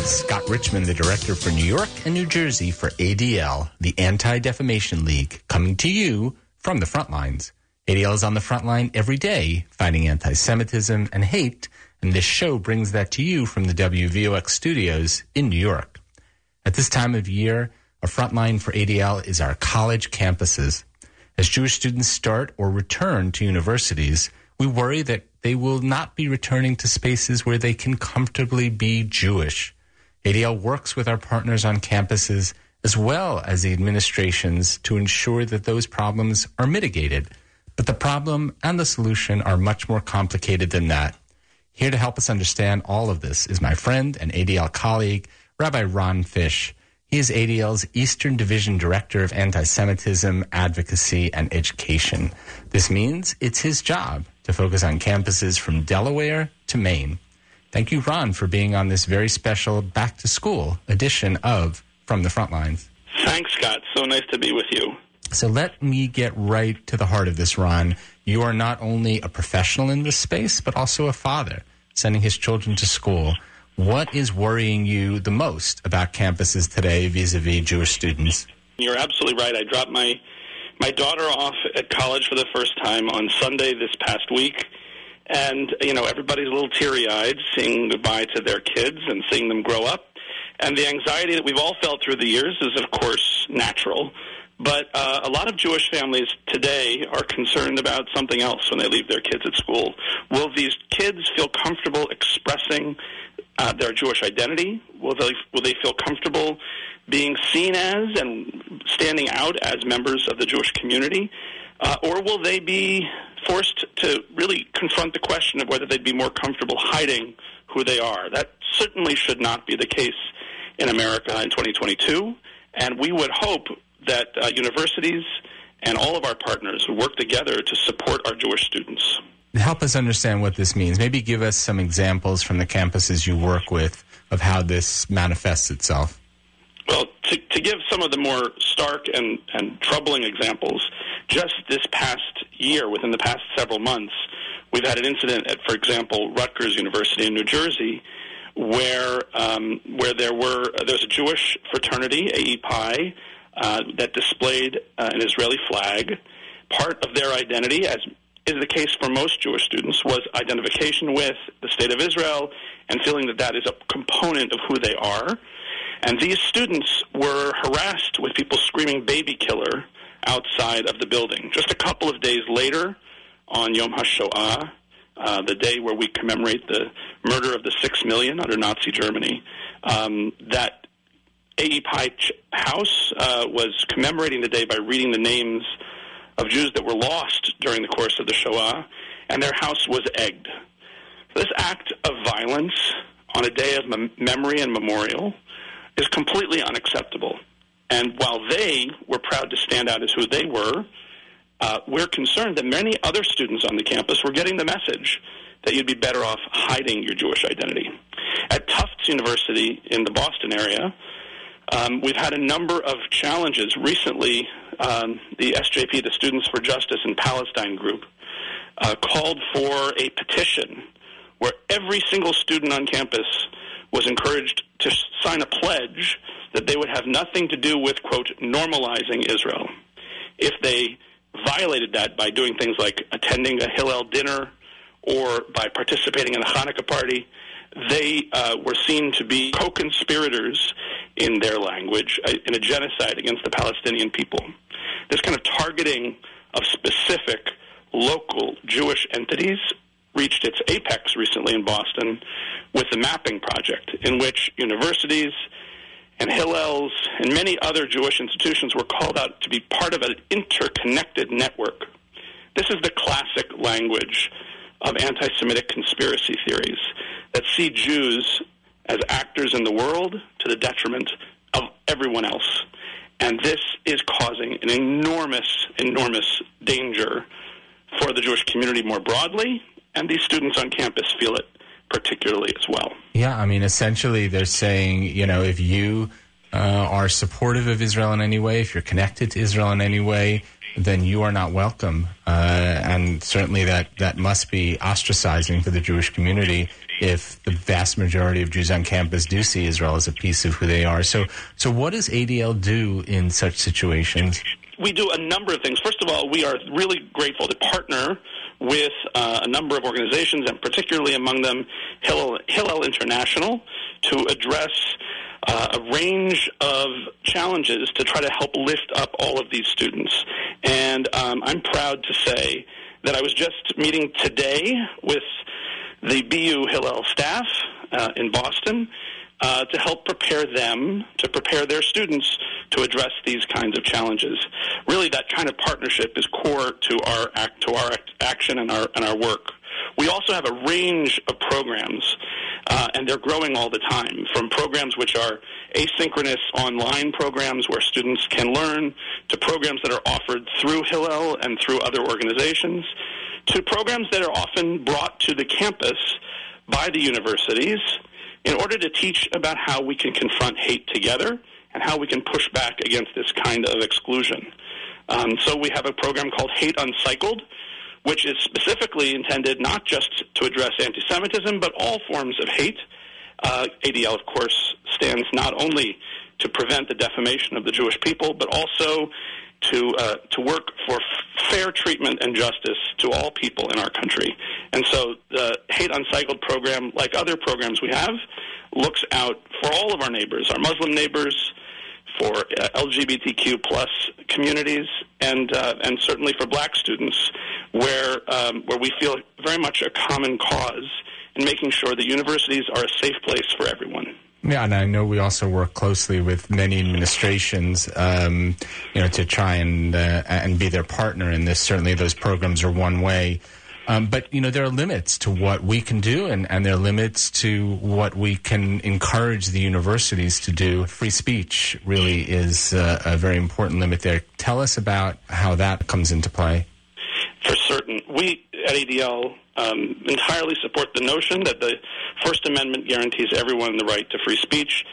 is Scott Richmond, the director for New York and New Jersey for ADL, the Anti Defamation League, coming to you from the front lines. ADL is on the front line every day fighting anti Semitism and hate, and this show brings that to you from the WVOX studios in New York. At this time of year, a front line for ADL is our college campuses. As Jewish students start or return to universities, we worry that they will not be returning to spaces where they can comfortably be Jewish. ADL works with our partners on campuses as well as the administrations to ensure that those problems are mitigated. But the problem and the solution are much more complicated than that. Here to help us understand all of this is my friend and ADL colleague, Rabbi Ron Fish. He is ADL's Eastern Division Director of Anti Semitism, Advocacy, and Education. This means it's his job to focus on campuses from Delaware to Maine. Thank you, Ron, for being on this very special back to school edition of From the Frontlines. Thanks, Scott. So nice to be with you. So let me get right to the heart of this, Ron. You are not only a professional in this space, but also a father, sending his children to school. What is worrying you the most about campuses today vis a vis Jewish students? You're absolutely right. I dropped my my daughter off at college for the first time on Sunday this past week. And, you know, everybody's a little teary eyed seeing goodbye to their kids and seeing them grow up. And the anxiety that we've all felt through the years is, of course, natural. But uh, a lot of Jewish families today are concerned about something else when they leave their kids at school. Will these kids feel comfortable expressing uh, their Jewish identity? Will they will they feel comfortable being seen as and standing out as members of the Jewish community, uh, or will they be forced to really confront the question of whether they'd be more comfortable hiding who they are? That certainly should not be the case in America in 2022, and we would hope that uh, universities and all of our partners work together to support our Jewish students help us understand what this means. Maybe give us some examples from the campuses you work with of how this manifests itself. Well, to, to give some of the more stark and, and troubling examples, just this past year, within the past several months, we've had an incident at, for example, Rutgers University in New Jersey, where um, where there were there's a Jewish fraternity, AEPI, uh, that displayed uh, an Israeli flag. Part of their identity, as is the case for most Jewish students, was identification with the state of Israel and feeling that that is a component of who they are. And these students were harassed with people screaming baby killer outside of the building. Just a couple of days later, on Yom HaShoah, uh, the day where we commemorate the murder of the six million under Nazi Germany, um, that AEPI House uh, was commemorating the day by reading the names of Jews that were lost during the course of the Shoah, and their house was egged. This act of violence on a day of mem- memory and memorial is completely unacceptable. And while they were proud to stand out as who they were, uh, we're concerned that many other students on the campus were getting the message that you'd be better off hiding your Jewish identity. At Tufts University in the Boston area, um, we've had a number of challenges. Recently, um, the SJP, the Students for Justice in Palestine group, uh, called for a petition where every single student on campus was encouraged to sign a pledge that they would have nothing to do with, quote, normalizing Israel. If they violated that by doing things like attending a Hillel dinner or by participating in a Hanukkah party, they uh, were seen to be co conspirators in their language uh, in a genocide against the Palestinian people. This kind of targeting of specific local Jewish entities reached its apex recently in Boston with the Mapping Project, in which universities and Hillels and many other Jewish institutions were called out to be part of an interconnected network. This is the classic language of anti Semitic conspiracy theories that see Jews as actors in the world to the detriment of everyone else. And this is causing an enormous, enormous danger for the Jewish community more broadly, and these students on campus feel it particularly as well. Yeah, I mean, essentially, they're saying, you know, if you uh, are supportive of Israel in any way, if you're connected to Israel in any way, then you are not welcome. Uh, and certainly that, that must be ostracizing for the Jewish community if the vast majority of Jews on campus do see Israel as a piece of who they are. So, so what does ADL do in such situations? We do a number of things. First of all, we are really grateful to partner with uh, a number of organizations, and particularly among them Hillel, Hillel International, to address uh, a range of challenges to try to help lift up all of these students. And um, I'm proud to say that I was just meeting today with the BU Hillel staff uh, in Boston uh, to help prepare them to prepare their students to address these kinds of challenges. Really, that kind of partnership is core to our act, to our action and our and our work. We also have a range of programs, uh, and they're growing all the time. From programs which are asynchronous online programs where students can learn, to programs that are offered through Hillel and through other organizations, to programs that are often brought to the campus by the universities in order to teach about how we can confront hate together and how we can push back against this kind of exclusion. Um, so we have a program called Hate Uncycled, which is specifically intended not just to address anti-Semitism, but all forms of hate. Uh, ADL, of course, stands not only to prevent the defamation of the Jewish people, but also to uh, to work for f- fair treatment and justice to all people in our country. And so the Hate Uncycled program, like other programs we have, looks out for all of our neighbors, our Muslim neighbors, for uh, LGBTQ plus communities, and uh, and certainly for Black students, where um, where we feel very much a common cause in making sure that universities are a safe place for everyone. Yeah, and I know we also work closely with many administrations, um, you know, to try and uh, and be their partner in this. Certainly, those programs are one way. Um, but you know there are limits to what we can do, and, and there are limits to what we can encourage the universities to do. Free speech really is uh, a very important limit there. Tell us about how that comes into play. For certain, we at ADL um, entirely support the notion that the First Amendment guarantees everyone the right to free speech,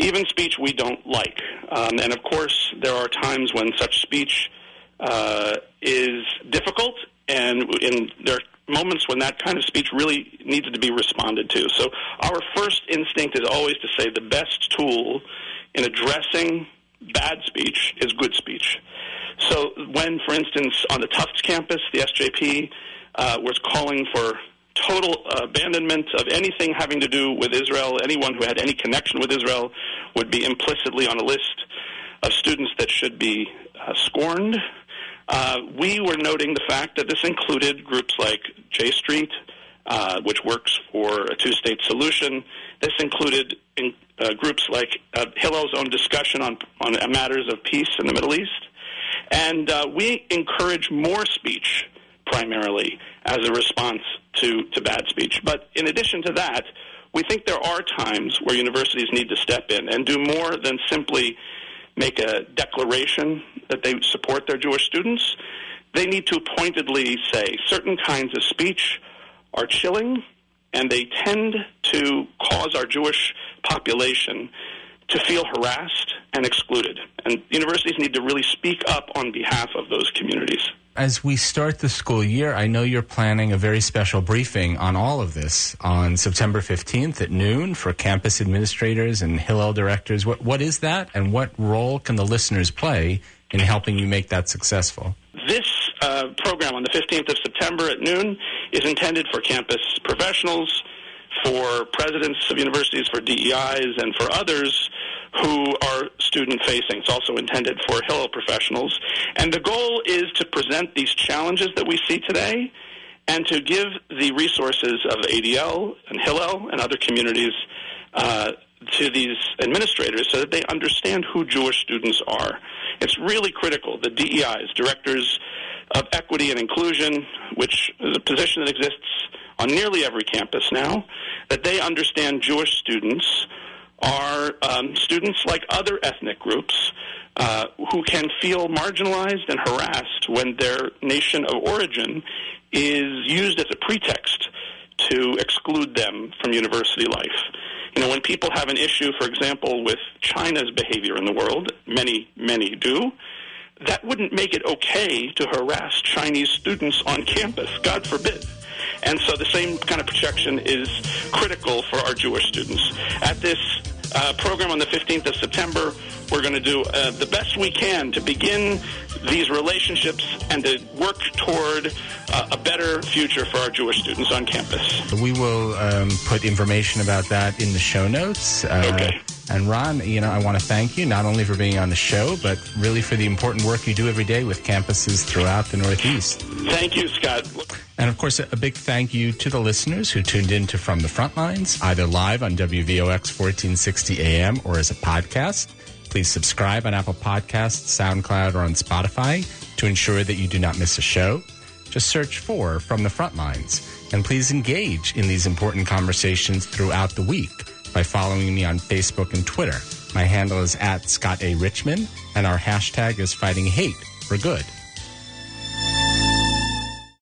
even speech we don't like. Um, and of course, there are times when such speech uh, is difficult and in there are moments when that kind of speech really needs to be responded to. So our first instinct is always to say the best tool in addressing bad speech is good speech. So when, for instance, on the Tufts campus, the SJP uh, was calling for total abandonment of anything having to do with Israel, anyone who had any connection with Israel would be implicitly on a list of students that should be uh, scorned uh, we were noting the fact that this included groups like J Street, uh, which works for a two-state solution. This included in, uh, groups like uh, Hillel's own discussion on, on matters of peace in the Middle East. And uh, we encourage more speech primarily as a response to, to bad speech. But in addition to that, we think there are times where universities need to step in and do more than simply make a declaration that they support their Jewish students, they need to pointedly say certain kinds of speech are chilling and they tend to cause our Jewish population to feel harassed and excluded. And universities need to really speak up on behalf of those communities. As we start the school year, I know you're planning a very special briefing on all of this on September 15th at noon for campus administrators and Hillel directors. What, what is that, and what role can the listeners play in helping you make that successful? This uh, program on the 15th of September at noon is intended for campus professionals, for presidents of universities, for DEIs, and for others who are student facing. It's also intended for Hillel professionals. And the goal is to present these challenges that we see today and to give the resources of ADL and Hillel and other communities uh, to these administrators so that they understand who Jewish students are. It's really critical. The DEIs, Directors of Equity and Inclusion, which is a position that exists on nearly every campus now, that they understand Jewish students are um, students like other ethnic groups uh, who can feel marginalized and harassed when their nation of origin is used as a pretext to exclude them from university life. You know, when people have an issue, for example, with China's behavior in the world, many, many do, that wouldn't make it okay to harass Chinese students on campus. God forbid. And so the same kind of protection is critical for our Jewish students. At this uh, program on the 15th of September, we're going to do uh, the best we can to begin these relationships and to work toward uh, a better future for our Jewish students on campus. We will um, put information about that in the show notes. Uh, okay. And Ron, you know, I want to thank you not only for being on the show, but really for the important work you do every day with campuses throughout the Northeast. Thank you, Scott. And of course, a big thank you to the listeners who tuned in to From the Frontlines, either live on WVOX 1460 AM or as a podcast. Please subscribe on Apple Podcasts, SoundCloud, or on Spotify to ensure that you do not miss a show. Just search for From the Frontlines And please engage in these important conversations throughout the week by following me on Facebook and Twitter. My handle is at Scott A. Richmond, and our hashtag is Fighting Hate for Good.